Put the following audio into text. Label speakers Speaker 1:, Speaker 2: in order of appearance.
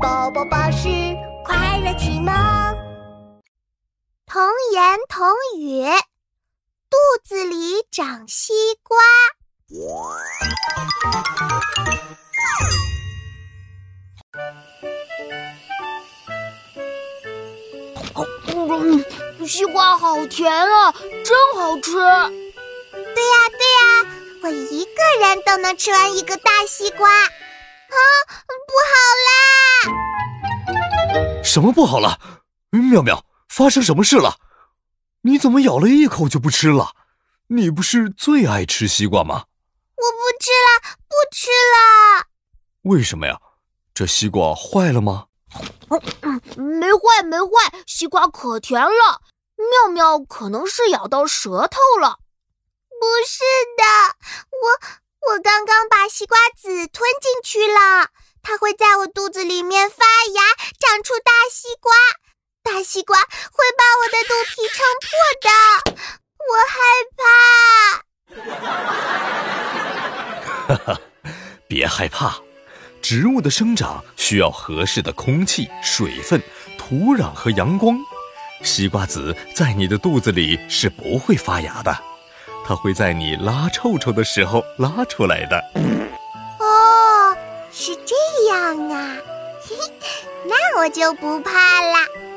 Speaker 1: 宝宝巴士快乐启蒙。
Speaker 2: 童言童语，肚子里长西瓜。
Speaker 3: 嗯，西瓜好甜啊，真好吃。对呀
Speaker 2: 对呀，我一个人都能吃完一个大西瓜。
Speaker 4: 什么不好了？妙妙，发生什么事了？你怎么咬了一口就不吃了？你不是最爱吃西瓜吗？
Speaker 2: 我不吃了，不吃了。
Speaker 4: 为什么呀？这西瓜坏了吗？
Speaker 3: 没坏，没坏，西瓜可甜了。妙妙可能是咬到舌头了。
Speaker 2: 不是的，我。我刚刚把西瓜籽吞进去了，它会在我肚子里面发芽，长出大西瓜。大西瓜会把我的肚皮撑破的，我害
Speaker 4: 怕。哈哈，别害怕，植物的生长需要合适的空气、水分、土壤和阳光。西瓜籽在你的肚子里是不会发芽的。它会在你拉臭臭的时候拉出来的。
Speaker 2: 哦，是这样啊，嘿 嘿那我就不怕啦。